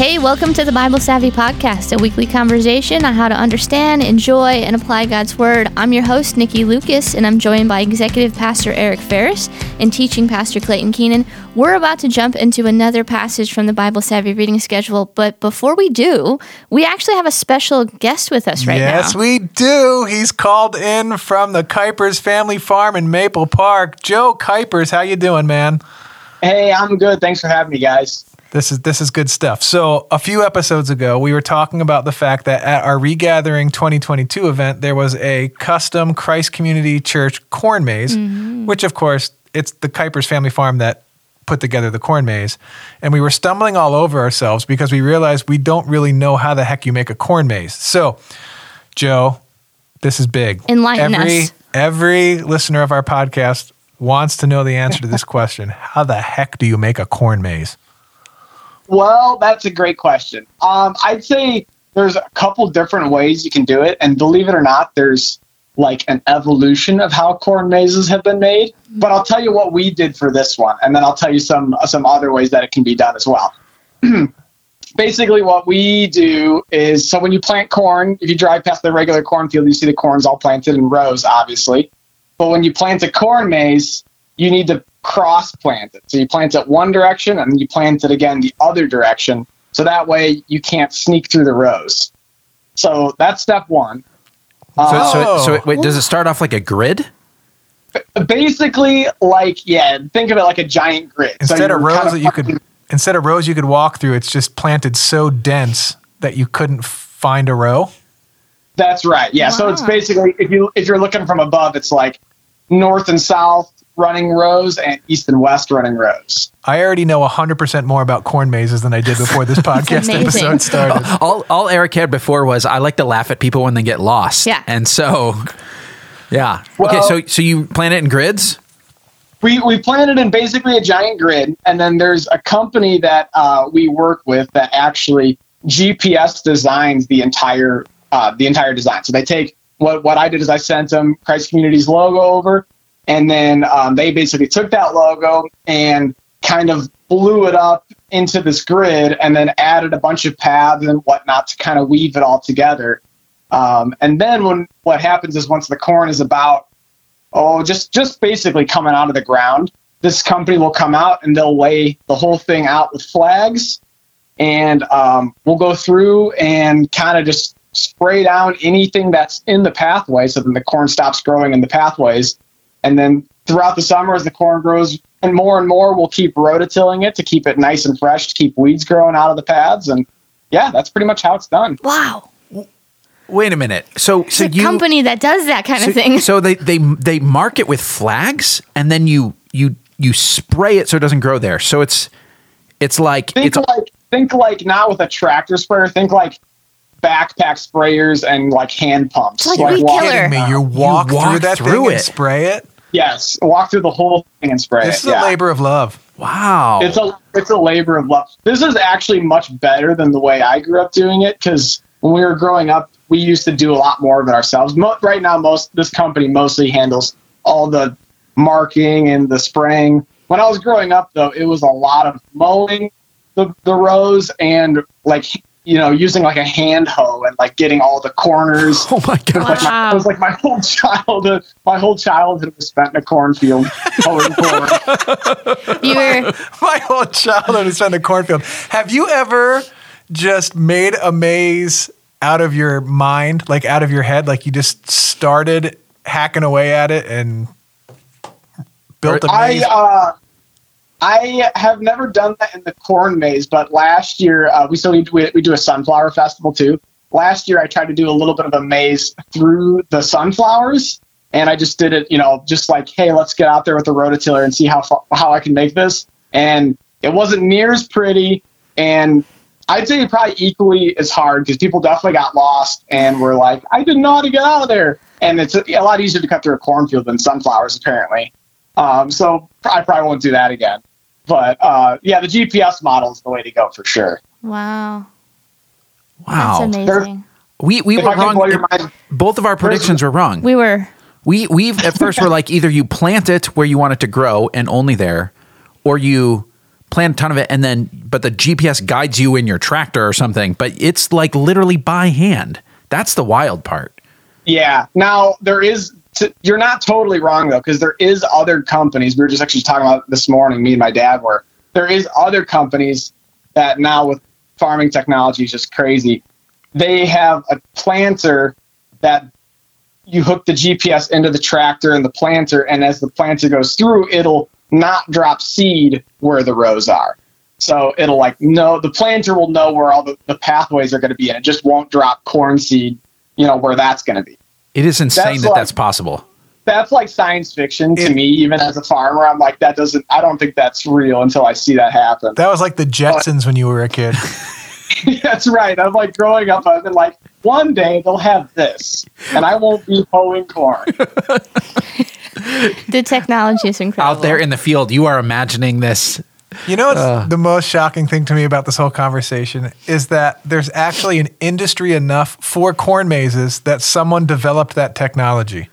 Hey, welcome to the Bible Savvy Podcast, a weekly conversation on how to understand, enjoy, and apply God's Word. I'm your host, Nikki Lucas, and I'm joined by Executive Pastor Eric Ferris and Teaching Pastor Clayton Keenan. We're about to jump into another passage from the Bible Savvy reading schedule, but before we do, we actually have a special guest with us right yes, now. Yes, we do. He's called in from the Kuipers family farm in Maple Park. Joe Kuipers, how you doing, man? Hey, I'm good. Thanks for having me, guys. This is this is good stuff. So a few episodes ago, we were talking about the fact that at our Regathering 2022 event, there was a custom Christ Community Church corn maze, mm-hmm. which of course it's the Kuipers family farm that put together the corn maze. And we were stumbling all over ourselves because we realized we don't really know how the heck you make a corn maze. So, Joe, this is big. Enlighten every, us. Every listener of our podcast wants to know the answer to this question. How the heck do you make a corn maze? Well, that's a great question. Um, I'd say there's a couple different ways you can do it, and believe it or not, there's like an evolution of how corn mazes have been made. But I'll tell you what we did for this one, and then I'll tell you some some other ways that it can be done as well. Basically, what we do is so when you plant corn, if you drive past the regular cornfield, you see the corn's all planted in rows, obviously. But when you plant a corn maze, you need to cross plant it. So you plant it one direction and you plant it again the other direction. So that way you can't sneak through the rows. So that's step one. So, Uh, so, so Oh. it, wait, does it start off like a grid? basically, like yeah, think of it like a giant grid. So Instead of rows kind that you could instead of rows you could walk through, it's just planted so dense that you couldn't find a row. That's right. Yeah. So it's basically if you if you're looking from above, it's like north and south running rows and east and west running rows. I already know 100% more about corn mazes than I did before this podcast episode started. All, all Eric had before was I like to laugh at people when they get lost. Yeah. And so, yeah. okay. So, so you plan it in grids? we we plan it in basically a giant grid, and then there's a company that uh, we work with that actually GPS designs the entire uh, the entire design. So they take what what I did is I sent them Christ Community's logo over, and then um, they basically took that logo and kind of blew it up into this grid, and then added a bunch of paths and whatnot to kind of weave it all together. Um, and then when what happens is once the corn is about oh, just just basically coming out of the ground. This company will come out and they'll lay the whole thing out with flags, and um, we'll go through and kind of just spray down anything that's in the pathway, so then the corn stops growing in the pathways. And then throughout the summer, as the corn grows and more and more, we'll keep rototilling it to keep it nice and fresh, to keep weeds growing out of the paths, and yeah, that's pretty much how it's done. Wow. Wait a minute. So, so It's a you company that does that kind so, of thing. so they they they mark it with flags, and then you you you spray it so it doesn't grow there. So it's it's like think it's like think like not with a tractor sprayer. Think like backpack sprayers and like hand pumps. It's like weed walk- killer. Kidding me? You walk, walk through that through thing and spray it. Yes, walk through the whole thing and spray it. This it. is yeah. a labor of love. wow. It's a it's a labor of love. This is actually much better than the way I grew up doing it because when we were growing up, we used to do a lot more of it ourselves. Mo- right now, most this company mostly handles all the marking and the spraying. When I was growing up, though, it was a lot of mowing the the rows and like you know using like a hand hoe and like getting all the corners. oh my god. Like my, it was like my whole childhood. My whole childhood was spent in a cornfield mowing corn. You were My whole childhood is spent in a cornfield. Have you ever just made a maze out of your mind, like out of your head, like you just started hacking away at it and built a maze? uh, I have never done that in the corn maze, but last year uh, we still we, we do a sunflower festival too. Last year I tried to do a little bit of a maze through the sunflowers, and I just did it, you know, just like hey, let's get out there with the rototiller and see how how I can make this. And it wasn't near as pretty, and I'd say probably equally as hard because people definitely got lost and were like, I didn't know how to get out of there. And it's a, a lot easier to cut through a cornfield than sunflowers, apparently. Um, so I probably won't do that again. But uh, yeah, the GPS model is the way to go for sure. wow. wow. That's amazing. We we If were wrong. mind, Both of our predictions were wrong. We were We we at first were like either you plant it where you want it to grow and only there, or you plant a ton of it, and then but the GPS guides you in your tractor or something. But it's like literally by hand. That's the wild part. Yeah. Now there is. T- you're not totally wrong though, because there is other companies. We were just actually talking about this morning. Me and my dad were. There is other companies that now with farming technology is just crazy. They have a planter that you hook the GPS into the tractor and the planter, and as the planter goes through, it'll not drop seed where the rows are. So it'll like know the planter will know where all the, the pathways are going to be, and it just won't drop corn seed, you know, where that's going to be. It is insane That's that like- that's possible. That's like science fiction to It- me, even as a farmer. I'm like, that doesn't, I don't think that's real until I see that happen. That was like the Jetsons when you were a kid. That's right. I'm like growing up, I've been like, one day they'll have this, and I won't be hoeing corn. The technology is incredible. Out there in the field, you are imagining this. You know what's uh. the most shocking thing to me about this whole conversation is that there's actually an industry enough for corn mazes that someone developed that technology.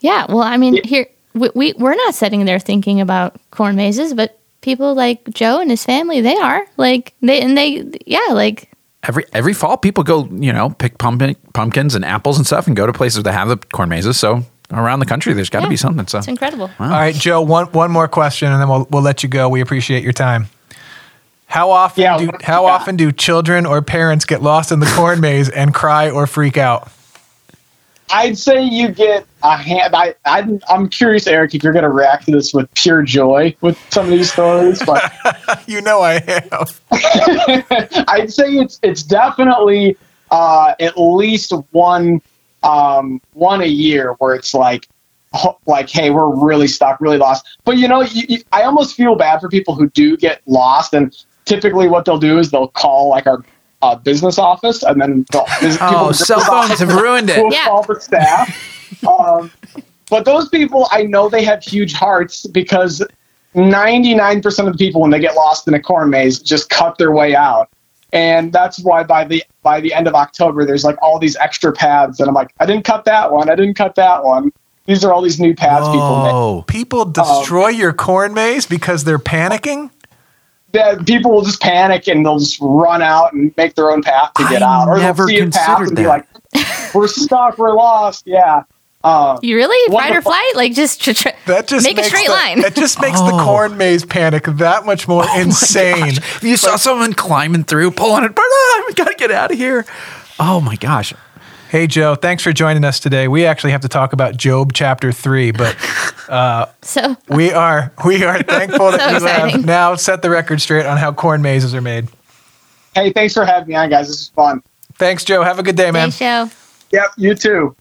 Yeah, well, I mean, here we, we we're not sitting there thinking about corn mazes, but people like Joe and his family, they are like they and they yeah, like Every every fall, people go, you know, pick pumpkin, pumpkins and apples and stuff, and go to places that have the corn mazes. So around the country, there's got to Yeah. be something. So it's incredible. All right, Joe, one one more question and then we'll we'll let you go. We appreciate your time. How often Yeah, do how yeah. often do children or parents get lost in the corn maze and cry or freak out? I'd say you get a hand. I, I'm, I'm curious, Eric, if you're going to react to this with pure joy with some of these stories, but You know I have. I'd say it's it's definitely uh, at least one um, one a year where it's like like hey we're really stuck really lost but you know you, you, i almost feel bad for people who do get lost and typically what they'll do is they'll call like our uh, business office and then they'll, Oh, the cell phones have ruined it. will Yeah. call the staff um, but those people i know they have huge hearts because 99% of the people when they get lost in a corn maze just cut their way out and that's why by the by the end of october there's like all these extra paths and i'm like i didn't cut that one. I didn't cut that one. These are all these new paths people make. Oh, People um, destroy your corn maze because they're panicking? that people will just panic and they'll just run out and make their own path to get I out. Or never they'll see a path considered and be that. like we're stuck. We're lost. Yeah um, You really What fight or flight? Like just tr- tr- That just make a straight the, line. That just makes the Oh. corn maze panic that much more insane. If you saw someone climbing through, pulling it, ah, we got to get out of here. Oh my gosh. Hey Joe, thanks for joining us today. We actually have to talk about Job chapter three, but so we are we are thankful that So you exciting. have now set the record straight on how corn mazes are made. hey thanks for having me on guys this is fun Thanks, Joe. Have a good day, man. Hey, show. yep you too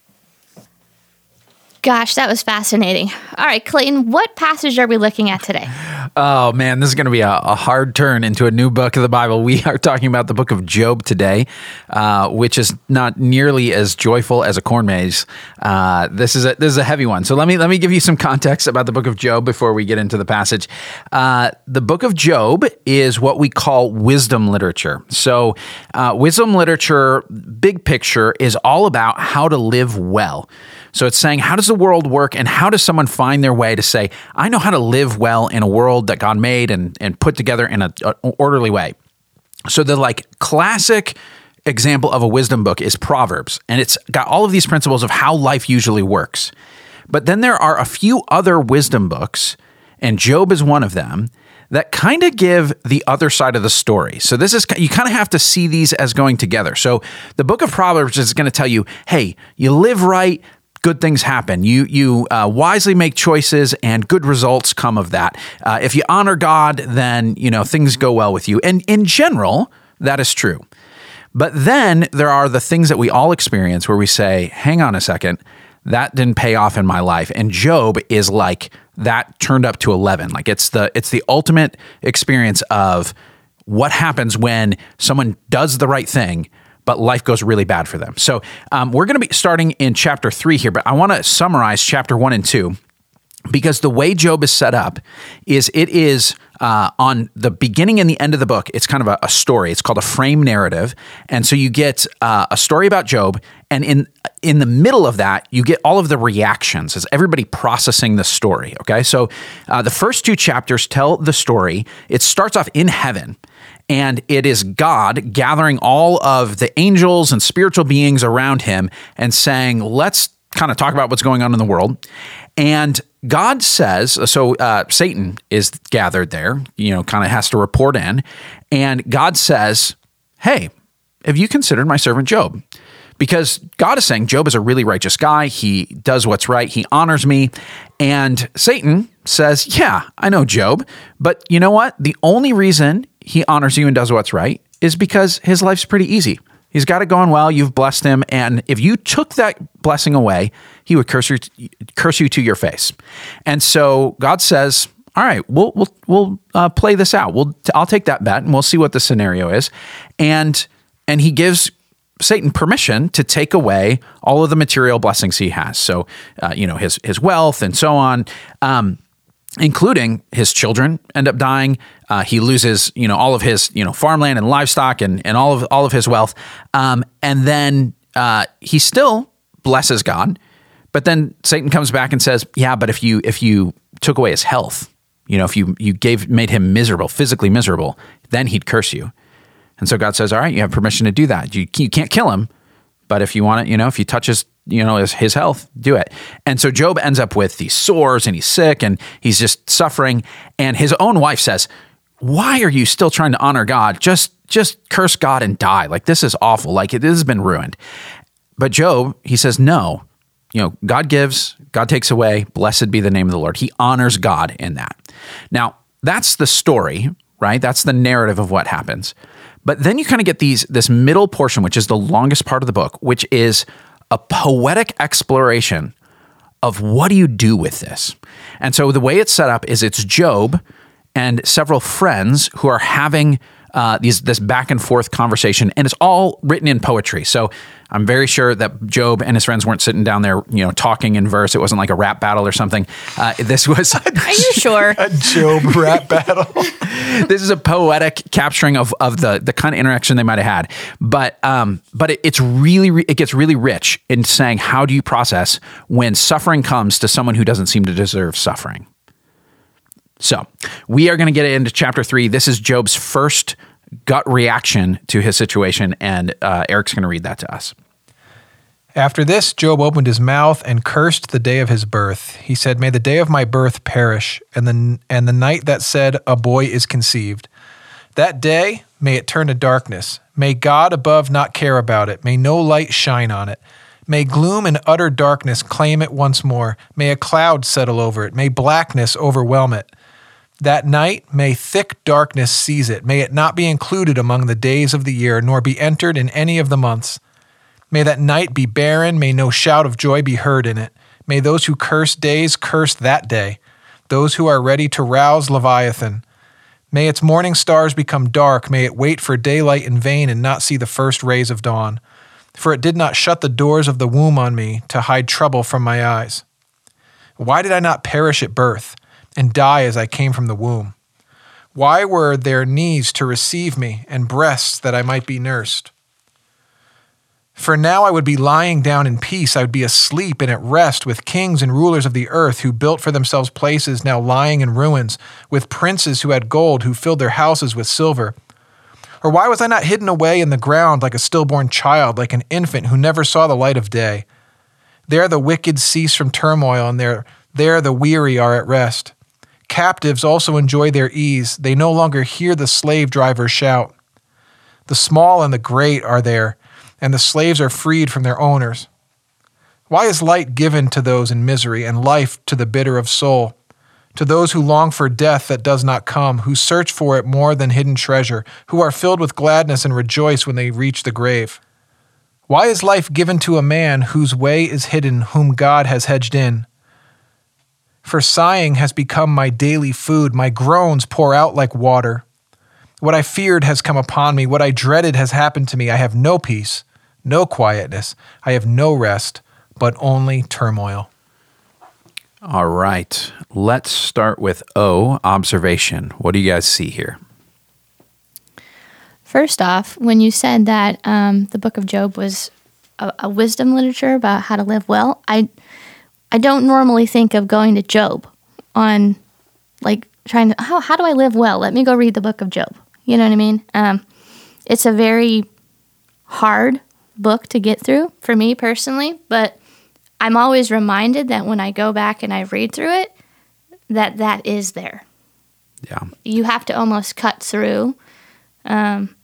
Gosh, that was fascinating. All right, Clayton, what passage are we looking at today? Oh man, this is going to be a, a hard turn into a new book of the Bible. We are talking about the book of Job today, uh, which is not nearly as joyful as a corn maze. Uh, this is a this is a heavy one. So let me let me give you some context about the book of Job before we get into the passage. Uh, the book of Job is what we call wisdom literature. So uh, wisdom literature, big picture, is all about how to live well. So it's saying, how does the world work and how does someone find their way to say, I know how to live well in a world that God made and, and put together in an orderly way? So the like classic example of a wisdom book is Proverbs, and it's got all of these principles of how life usually works. But then there are a few other wisdom books, and Job is one of them that kind of give the other side of the story. So this is you kind of have to see these as going together. So the book of Proverbs is going to tell you, hey, you live right, good things happen. You you uh, wisely make choices, and good results come of that. Uh, if you honor God, then you know things go well with you. And in general, that is true. But then there are the things that we all experience where we say, "Hang on a second, that didn't pay off in my life." And Job is like that turned up to eleven. Like it's the it's the ultimate experience of what happens when someone does the right thing but life goes really bad for them. So um, we're going to be starting in chapter three here, but I want to summarize chapter one and two because the way Job is set up is it is uh, on the beginning and the end of the book, it's kind of a, a story. It's called a frame narrative, and so you get uh, a story about Job, and in in the middle of that, you get all of the reactions as everybody processing the story. Okay, so uh, the first two chapters tell the story. It starts off in heaven. And it is God gathering all of the angels and spiritual beings around him and saying, let's kind of talk about what's going on in the world. And God says, so uh, Satan is gathered there, you know, kind of has to report in. And God says, Hey, have you considered my servant Job? Because God is saying Job is a really righteous guy. He does what's right. He honors me. And Satan says, Yeah, I know Job. But you know what? The only reason he honors you and does what's right is because his life's pretty easy. He's got it going well. You've blessed him. And if you took that blessing away, he would curse you, curse you to your face. And so God says, all right, we'll we'll we'll uh, play this out. We'll I'll take that bet and we'll see what the scenario is. And and he gives Satan permission to take away all of the material blessings he has. So uh, you know his his wealth and so on. Um, including his children end up dying. Uh, he loses, you know, all of his, you know, farmland and livestock and, and all of all of his wealth. Um, and then uh, he still blesses God, but then Satan comes back and says, "Yeah, but if you if you took away his health, you know, if you you gave made him miserable, physically miserable, then he'd curse you." And so God says, "All right, you have permission to do that. You you can't kill him, but if you want it, you know, if you touch his you know, his, his health, do it. And so Job ends up with these sores and he's sick and he's just suffering. And his own wife says, Why are you still trying to honor God? Just just curse God and die. Like this is awful. Like it has been ruined. But Job, he says, No. You know, God gives, God takes away. Blessed be the name of the Lord. He honors God in that. Now, that's the story, right? That's the narrative of what happens. But then you kind of get these this middle portion, which is the longest part of the book, which is a poetic exploration of what do you do with this? And so the way it's set up is it's Job and several friends who are having uh, these this back and forth conversation, and it's all written in poetry. So I'm very sure that Job and his friends weren't sitting down there, you know, talking in verse. It wasn't like a rap battle or something. Uh, this was. Are you sure? a Job rap battle. this is a poetic capturing of, of the the kind of interaction they might have had. But um, but it, it's really it gets really rich in saying how do you process when suffering comes to someone who doesn't seem to deserve suffering. So we are going to get into chapter three. This is Job's first gut reaction to his situation, and uh, Eric's going to read that to us. After this, Job opened his mouth and cursed the day of his birth. He said, May the day of my birth perish, and the, and the night that said, A boy is conceived. That day, may it turn to darkness. May God above not care about it. May no light shine on it. May gloom and utter darkness claim it once more. May a cloud settle over it. May blackness overwhelm it. That night may thick darkness seize it. May it not be included among the days of the year, nor be entered in any of the months. May that night be barren. May no shout of joy be heard in it. May those who curse days curse that day, those who are ready to rouse Leviathan. May its morning stars become dark. May it wait for daylight in vain and not see the first rays of dawn. For it did not shut the doors of the womb on me to hide trouble from my eyes. Why did I not perish at birth? And die as I came from the womb? Why were there knees to receive me and breasts that I might be nursed? For now I would be lying down in peace. I would be asleep and at rest with kings and rulers of the earth who built for themselves places now lying in ruins, with princes who had gold, who filled their houses with silver. Or why was I not hidden away in the ground like a stillborn child, like an infant who never saw the light of day? There the wicked cease from turmoil, and there, there the weary are at rest. Captives also enjoy their ease. They no longer hear the slave drivers shout. The small and the great are there, and the slaves are freed from their owners. Why is light given to those in misery, and life to the bitter of soul? To those who long for death that does not come, who search for it more than hidden treasure, who are filled with gladness and rejoice when they reach the grave. Why is life given to a man whose way is hidden, whom God has hedged in? For sighing has become my daily food, my groans pour out like water. What I feared has come upon me, what I dreaded has happened to me. I have no peace, no quietness, I have no rest, but only turmoil. All right. Let's start with O, observation. What do you guys see here? First off, when you said that um, the book of Job was a, a wisdom literature about how to live well, I I don't normally think of going to Job on like trying to how how do I live well? Let me go read the book of Job. You know what I mean? Um, it's a very hard book to get through for me personally, but I'm always reminded that when I go back and I read through it, that that is there. Yeah. You have to almost cut through um,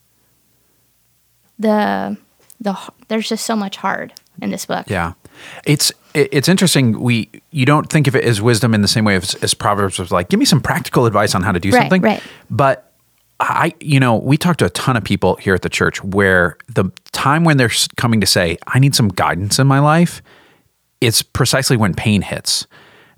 the the there's just so much hard in this book. Yeah. It's it's interesting. We you don't think of it as wisdom in the same way as, as Proverbs was like, give me some practical advice on how to do Right, something. right. But I, you know, we talk to a ton of people here at the church where the time when they're coming to say, I need some guidance in my life, it's precisely when pain hits.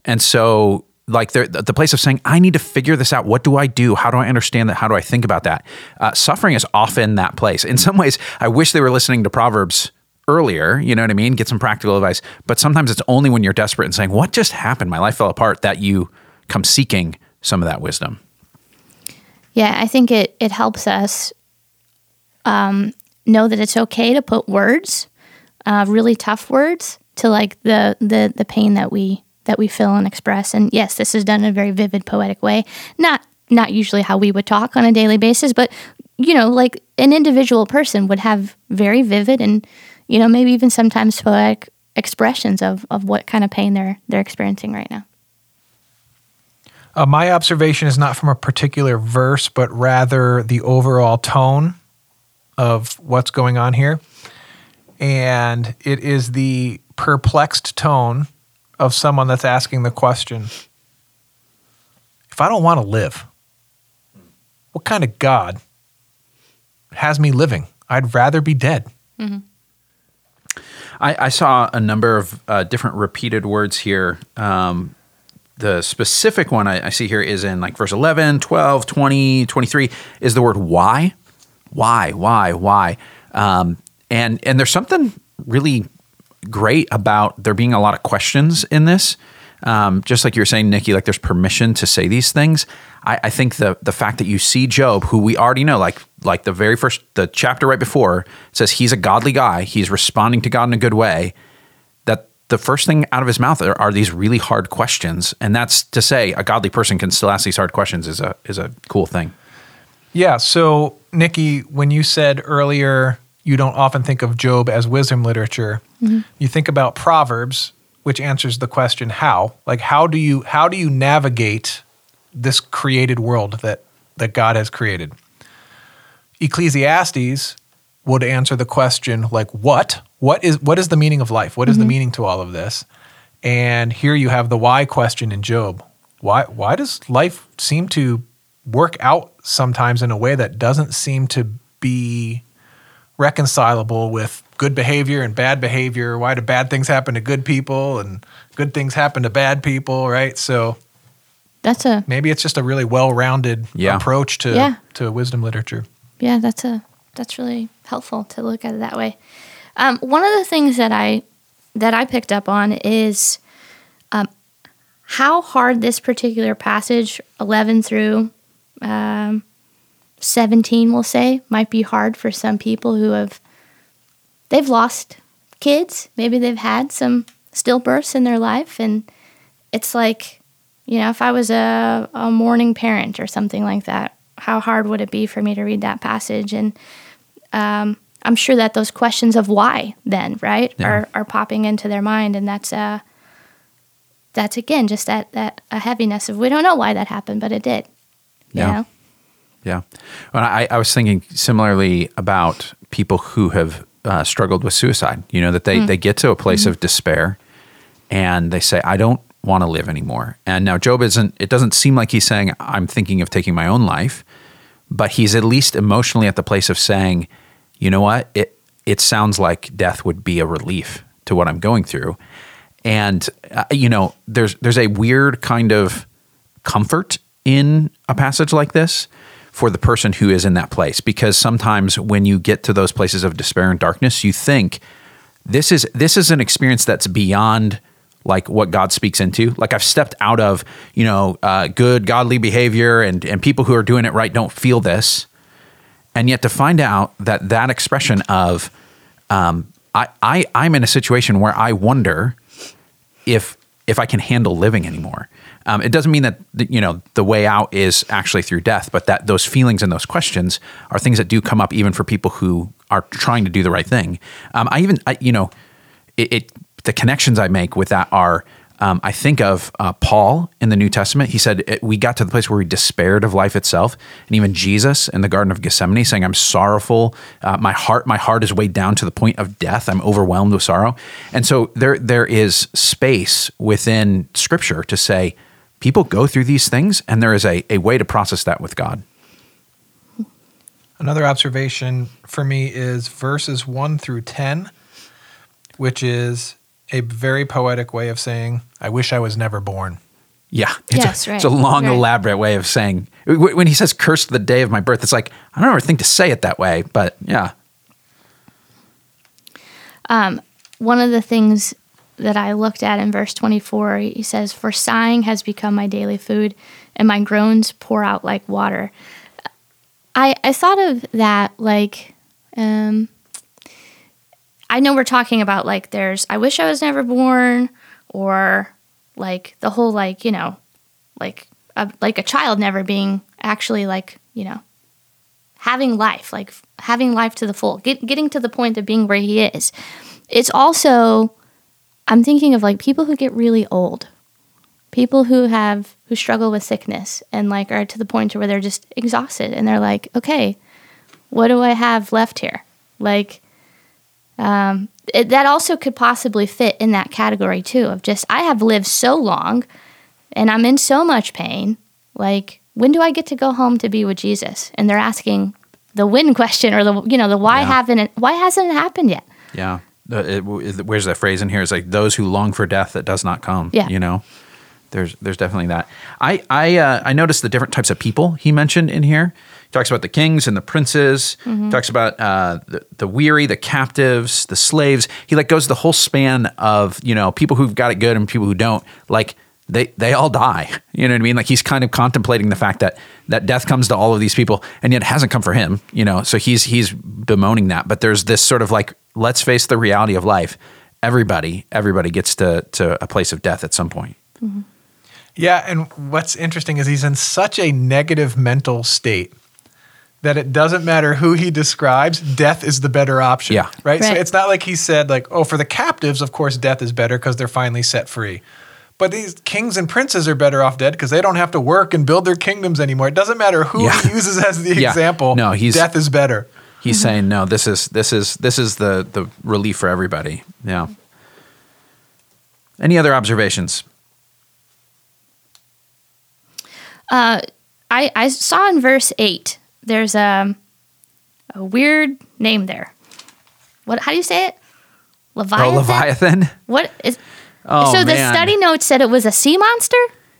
And so, like, the place of saying, I need to figure this out. What do I do? How do I understand that? How do I think about that? Uh, suffering is often that place. In some ways, I wish they were listening to Proverbs earlier, you know what I mean? Get some practical advice. But sometimes it's only when you're desperate and saying, What just happened? My life fell apart, that you come seeking some of that wisdom. Yeah, I think it it helps us um, know that it's okay to put words, uh, really tough words, to like the the the pain that we that we feel and express. And yes, this is done in a very vivid, poetic way. Not not usually how we would talk on a daily basis, but you know, like an individual person would have very vivid and you know maybe even sometimes poetic expressions of of what kind of pain they're they're experiencing right now. Uh, my observation is not from a particular verse, but rather the overall tone of what's going on here. And it is the perplexed tone of someone that's asking the question If I don't want to live, what kind of God has me living? I'd rather be dead. I, I saw a number of uh, different repeated words here. Um, the specific one I, I see here is in like verse 11, 12, 20, 23 is the word why. Why, why, why? Um, and, and there's something really great about there being a lot of questions in this. Um, just like you were saying, Nikki, like there's permission to say these things. I, I think the the fact that you see Job, who we already know, like like the very first the chapter right before says he's a godly guy, he's responding to God in a good way. That the first thing out of his mouth are, are these really hard questions, and that's to say a godly person can still ask these hard questions is a is a cool thing. Yeah. So, Nikki, when you said earlier you don't often think of Job as wisdom literature, you think about Proverbs, which answers the question how. Like, how do you how do you navigate this created world that that God has created? Ecclesiastes would answer the question like what? What is what is the meaning of life? What is the mm-hmm. meaning to all of this? And here you have the why question in job. Why why does life seem to work out sometimes in a way that doesn't seem to be reconcilable with good behavior and bad behavior why do bad things happen to good people and good things happen to bad people right so That's a maybe it's just a really well-rounded Yeah. approach to Yeah. to wisdom literature yeah, that's a that's really helpful to look at it that way. Um, one of the things that I that I picked up on is um, how hard this particular passage, eleven through um, seventeen, we'll say, might be hard for some people who have they've lost kids. Maybe they've had some stillbirths in their life, and it's like, you know, if I was a, a mourning parent or something like that, how hard would it be for me to read that passage? And um, I'm sure that those questions of why then, right, Yeah. are, are popping into their mind, and that's uh, that's again just that that a heaviness of we don't know why that happened, but it did. You Yeah. know? Yeah. Well, I, I was thinking similarly about people who have uh, struggled with suicide. You know, that they, they get to a place of despair and they say, I don't want to live anymore. And now Job isn't, it doesn't seem like he's saying, I'm thinking of taking my own life, but he's at least emotionally at the place of saying, you know what? It, it sounds like death would be a relief to what I'm going through. And, uh, you know, there's, there's a weird kind of comfort in a passage like this for the person who is in that place because sometimes when you get to those places of despair and darkness you think this is this is an experience that's beyond like what God speaks into. Like I've stepped out of, you know, uh, good godly behavior and, and people who are doing it right don't feel this. And yet to find out that that expression of, um, I, I, I'm in a situation where I wonder if, if I can handle living anymore. Um, it doesn't mean that the, you know the way out is actually through death, but that those feelings and those questions are things that do come up even for people who are trying to do the right thing. Um, I even I, you know it, it the connections I make with that are um, I think of uh, Paul in the New Testament. He said it, we got to the place where we despaired of life itself, and even Jesus in the Garden of Gethsemane, saying, "I'm sorrowful. Uh, my heart, my heart is weighed down to the point of death. I'm overwhelmed with sorrow." And so there, there is space within Scripture to say people go through these things, and there is a, a way to process that with God. Another observation for me is verses one through ten, which is a very poetic way of saying, I wish I was never born. Yeah. It's, Yes, a, right, it's a long, right. elaborate way of saying, when he says, cursed the day of my birth, it's like, I don't ever think to say it that way, but yeah. Um, one of the things that I looked at in verse 24, he says, For sighing has become my daily food, and my groans pour out like water. I, I thought of that like, um, I know we're talking about like there's, I wish I was never born, or like the whole like, you know, like a, like a child never being actually like, you know, having life, like having life to the full, get, getting to the point of being where he is. It's also, I'm thinking of like people who get really old, people who have who struggle with sickness and like are to the point where they're just exhausted and they're like, okay, what do I have left here? Like, um, it, that also could possibly fit in that category too of just I have lived so long, and I'm in so much pain. Like, when do I get to go home to be with Jesus? And they're asking the when question or the you know the why Yeah. haven't it, why hasn't it happened yet? Yeah. It- where's that phrase in here? It's like those who long for death that does not come. Yeah. You know, there's there's definitely that. I I uh, I noticed the different types of people he mentioned in here. He talks about the kings and the princes. Talks about uh, the the weary, the captives, the slaves. He like goes the whole span of you know people who've got it good and people who don't. Like they they all die. You know what I mean? Like he's kind of contemplating the fact that that death comes to all of these people, and yet it hasn't come for him. You know, so he's he's bemoaning that. But there's this sort of like let's face the reality of life. Everybody everybody gets to to a place of death at some point. Mm-hmm. Yeah, and what's interesting is he's in such a negative mental state that it doesn't matter who he describes, death is the better option. Yeah. Right? So it's not like he said like, "Oh, for the captives, of course death is better because they're finally set free." But these kings and princes are better off dead because they don't have to work and build their kingdoms anymore. It doesn't matter who Yeah. he uses as the Yeah. example. No, he's- death is better. He's mm-hmm. saying no. This is this is this is the the relief for everybody. Yeah. Any other observations? Uh, I, I saw in verse 8, there's a, a weird name there. What? How do you say it? Oh, Leviathan? Oh, Leviathan. What is? Oh, so the man. study note said it was a sea monster.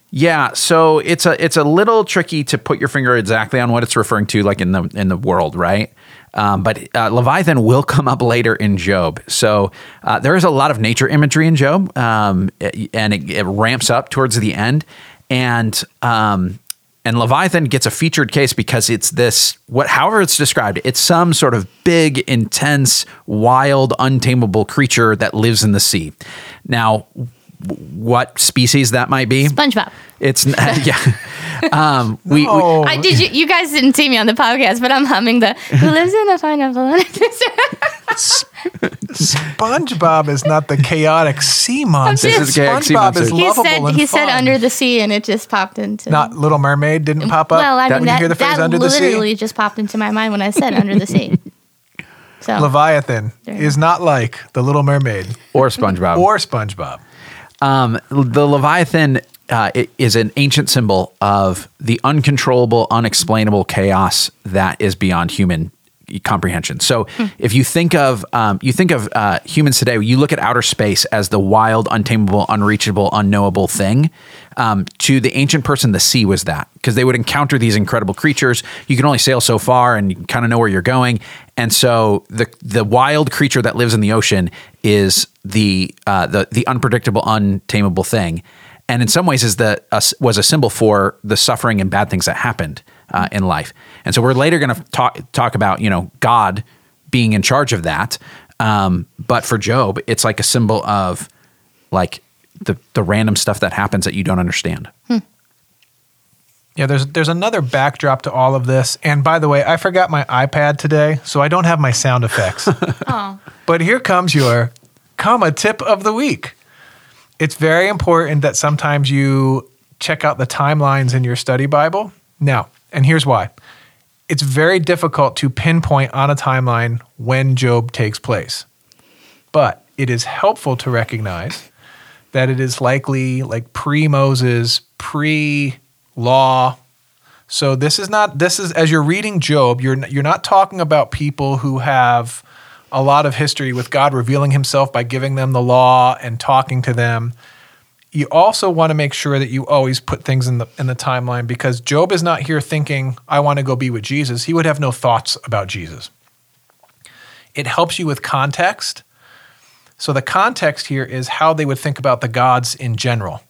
Yeah, so it's a it's a little tricky to put your finger exactly on what it's referring to, like in the in the world, right? Um, but uh, Leviathan will come up later in Job. So uh, there is a lot of nature imagery in Job, um, and it, it ramps up towards the end, and um, and Leviathan gets a featured case because it's this what however it's described, it's some sort of big, intense, wild, untamable creature that lives in the sea. Now, what species that might be? SpongeBob. It's yeah. Um, we, we Oh, I did. You, you guys didn't see me on the podcast, but I'm humming the "Who lives in a pineapple?" SpongeBob is not the chaotic sea monster. This is chaotic sea SpongeBob monster. is He he lovable said and he said under the sea, and it just popped into. Not Little Mermaid didn't pop up. well, I mean when you that, the that under the sea. literally just popped into my mind when I said under the sea. So Leviathan is not like the Little Mermaid or SpongeBob. or SpongeBob. Um, the Leviathan uh, is an ancient symbol of the uncontrollable, unexplainable chaos that is beyond human comprehension. So if you think of um, you think of uh, humans today, you look at outer space as the wild, untamable, unreachable, unknowable thing. Um, to the ancient person, the sea was that because they would encounter these incredible creatures. You can only sail so far, and you kind of know where you're going. And so the the wild creature that lives in the ocean is the uh, the the unpredictable, untamable thing. And in some ways, is the uh, was a symbol for the suffering and bad things that happened uh, in life. And so we're later going to talk talk about you know God being in charge of that. Um, but for Job, it's like a symbol of like the the random stuff that happens that you don't understand. Yeah, there's there's another backdrop to all of this. And by the way, I forgot my iPad today, so I don't have my sound effects. Oh, But here comes your comma tip of the week. It's very important that sometimes you check out the timelines in your study Bible. Now, and here's why. It's very difficult to pinpoint on a timeline when Job takes place. But it is helpful to recognize that it is likely like pre Moses, pre law. So this is not this is as you're reading Job, you're you're not talking about people who have a lot of history with God revealing himself by giving them the law and talking to them. You also want to make sure that you always put things in the in the timeline because Job is not here thinking I want to go be with Jesus. He would have no thoughts about Jesus. It helps you with context. So the context here is how they would think about the gods in general,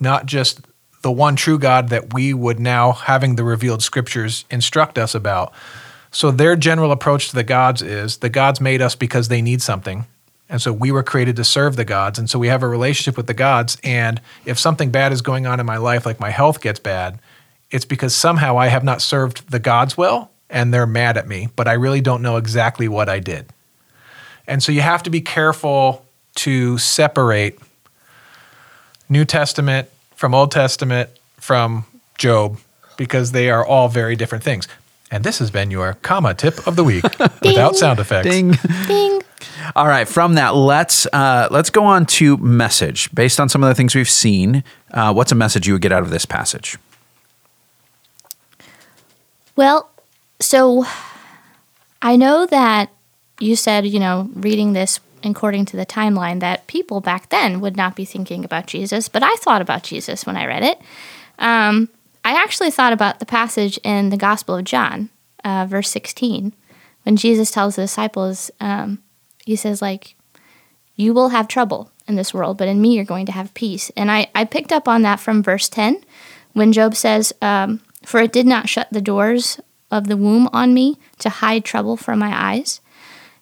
not just the one true God that we would now, having the revealed scriptures, instruct us about. So their general approach to the gods is the gods made us because they need something. And so we were created to serve the gods. And so we have a relationship with the gods. And if something bad is going on in my life, like my health gets bad, it's because somehow I have not served the gods well and they're mad at me, but I really don't know exactly what I did. And so you have to be careful to separate New Testament from Old Testament from Job because they are all very different things. And this has been your comma tip of the week without sound effects. Ding. ding. All right, from that, let's uh, let's go on to message. Based on some of the things we've seen, uh, what's a message you would get out of this passage? Well, so I know that you said, you know, reading this according to the timeline, that people back then would not be thinking about Jesus, but I thought about Jesus when I read it. Um, I actually thought about the passage in the Gospel of John, uh, verse 16, when Jesus tells the disciples, um, he says, like, you will have trouble in this world, but in me you're going to have peace. And I, I picked up on that from verse 10 when Job says, um, For it did not shut the doors of the womb on me to hide trouble from my eyes.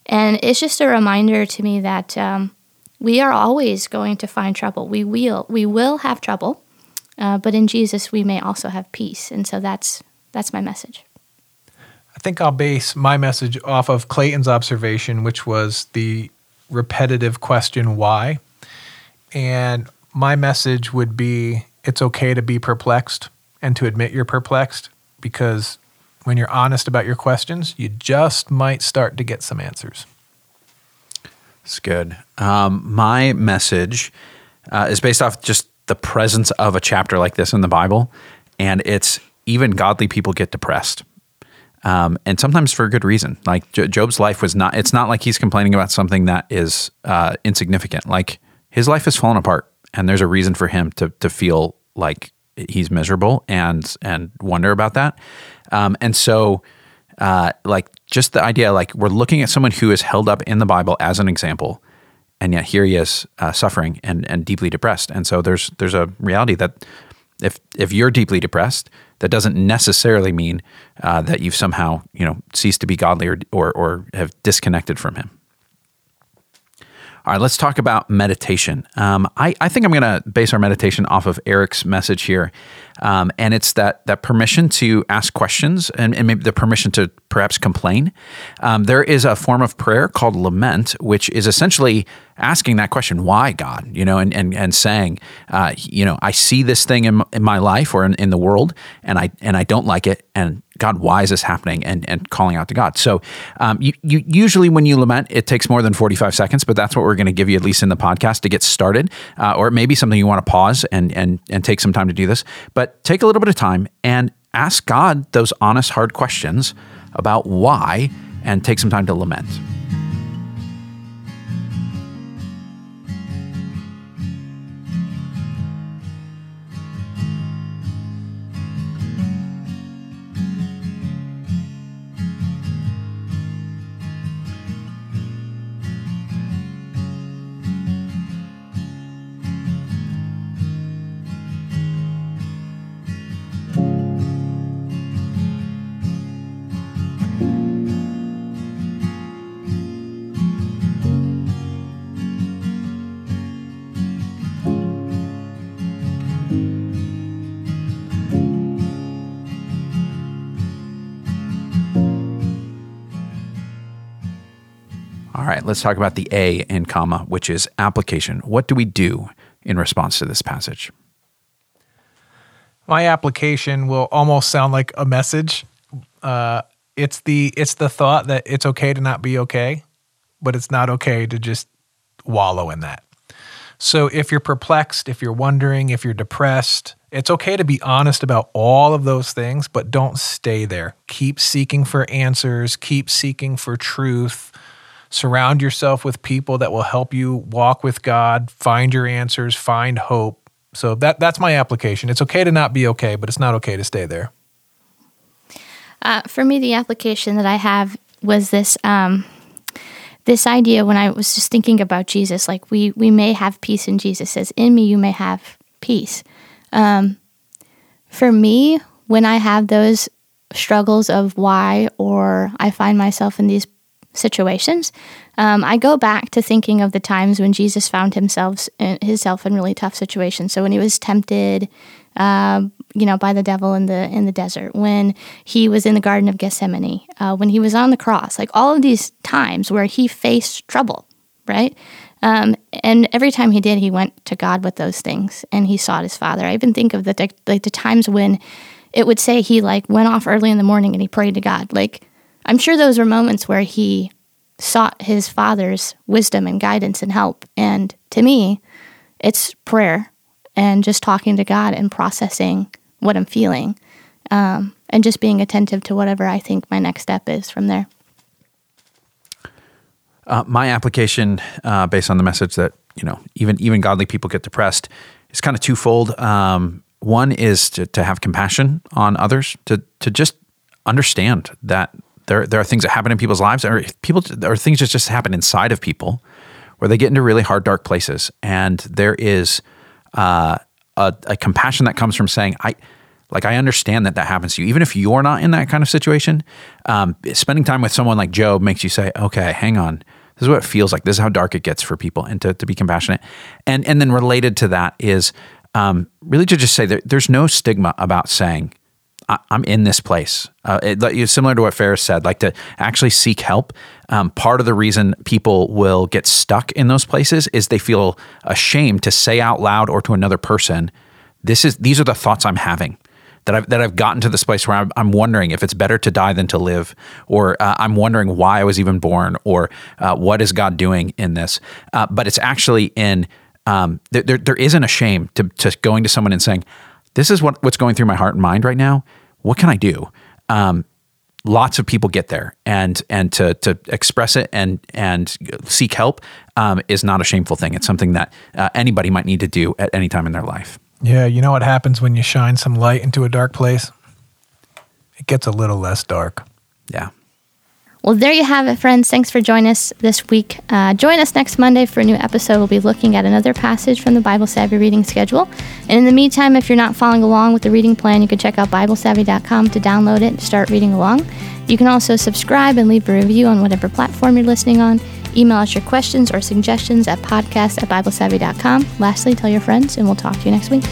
And it's just a reminder to me that um, we are always going to find trouble. We will, we will have trouble, uh, but in Jesus we may also have peace. And so that's that's my message. I think I'll base my message off of Clayton's observation, which was the repetitive question, why? And my message would be it's okay to be perplexed and to admit you're perplexed because when you're honest about your questions, you just might start to get some answers. It's good. Um, my message uh, is based off just the presence of a chapter like this in the Bible, and it's even godly people get depressed. Um, and sometimes for a good reason. Like Job's life was not, it's not like he's complaining about something that is uh, insignificant. Like his life has fallen apart, and there's a reason for him to, to feel like he's miserable and, and wonder about that. Um, and so, uh, like, just the idea, like, we're looking at someone who is held up in the Bible as an example, and yet here he is uh, suffering and, and deeply depressed. And so there's there's a reality that if if you're deeply depressed, that doesn't necessarily mean uh, that you've somehow you know ceased to be godly or, or or have disconnected from Him. All right, let's talk about meditation. Um, I, I think I'm going to base our meditation off of Eric's message here, um, and it's that that permission to ask questions and, and maybe the permission to perhaps complain. Um, there is a form of prayer called lament, which is essentially asking that question, "Why God?" You know, and and and saying, uh, you know, I see this thing in, in my life or in, in the world, and I and I don't like it, and God, why is this happening? And and calling out to God. So, um, you, you usually when you lament, it takes more than forty five seconds, but that's what we're going to give you at least in the podcast to get started, uh, or it may be something you want to pause and and and take some time to do this. But take a little bit of time and ask God those honest, hard questions about why and take some time to lament. Right, let's talk about the A in COMA, which is application. What do we do in response to this passage? My application will almost sound like a message. Uh, it's the it's the thought that it's okay to not be okay, but it's not okay to just wallow in that. So if you're perplexed, if you're wondering, if you're depressed, it's okay to be honest about all of those things, but don't stay there. Keep seeking for answers, keep seeking for truth Surround yourself with people that will help you walk with God, find your answers, find hope. So that that's my application. It's okay to not be okay, but it's not okay to stay there. Uh, for me, the application that I have was this um, this idea when I was just thinking about Jesus. Like we we may have peace in Jesus. Says, "In me you may have peace." Um, for me, when I have those struggles of why, or I find myself in these situations, um, I go back to thinking of the times when Jesus found himself in, himself in really tough situations. So when he was tempted, uh, you know, by the devil in the in the desert, when he was in the Garden of Gethsemane, uh, when he was on the cross, like all of these times where he faced trouble, right? Um, and every time he did, he went to God with those things, and he sought his Father. I even think of the like the times when it would say he like went off early in the morning and he prayed to God, like I'm sure those were moments where he sought his father's wisdom and guidance and help. And to me, it's prayer and just talking to God and processing what I'm feeling um, and just being attentive to whatever I think my next step is from there. Uh, my application, uh, based on the message that you know, even even godly people get depressed, is kind of twofold. Um, one is to, to have compassion on others, to to just understand that there there are things that happen in people's lives, or people or things that just happen inside of people, where they get into really hard, dark places, and there is uh, a, a compassion that comes from saying, "I." Like I understand that that happens to you, even if you're not in that kind of situation. Um, spending time with someone like Job makes you say, "Okay, hang on, this is what it feels like. This is how dark it gets for people, and to, to be compassionate. And and then related to that is um, really to just say that there's no stigma about saying I, am in this place. Uh, it, similar to what Ferris said, like to actually seek help. Um, part of the reason people will get stuck in those places is they feel ashamed to say out loud or to another person, "This is these are the thoughts I'm having." That I've, that I've gotten to this place where I'm, I'm wondering if it's better to die than to live, or uh, I'm wondering why I was even born, or uh, what is God doing in this? Uh, but it's actually in um, there, there, there isn't a shame to, to going to someone and saying, this is what, what's going through my heart and mind right now. What can I do? Um, lots of people get there, and and to to express it and and seek help um, is not a shameful thing. It's something that uh, anybody might need to do at any time in their life. Yeah, you know what happens when you shine some light into a dark place? It gets a little less dark. Yeah. Well, there you have it, friends. Thanks for joining us this week. Uh, join us next Monday for a new episode. We'll be looking at another passage from the Bible Savvy reading schedule. And in the meantime, if you're not following along with the reading plan, you can check out BibleSavvy.com to download it and start reading along. You can also subscribe and leave a review on whatever platform you're listening on. Email us your questions or suggestions at podcast at BibleSavvy.com. Lastly, tell your friends, and we'll talk to you next week.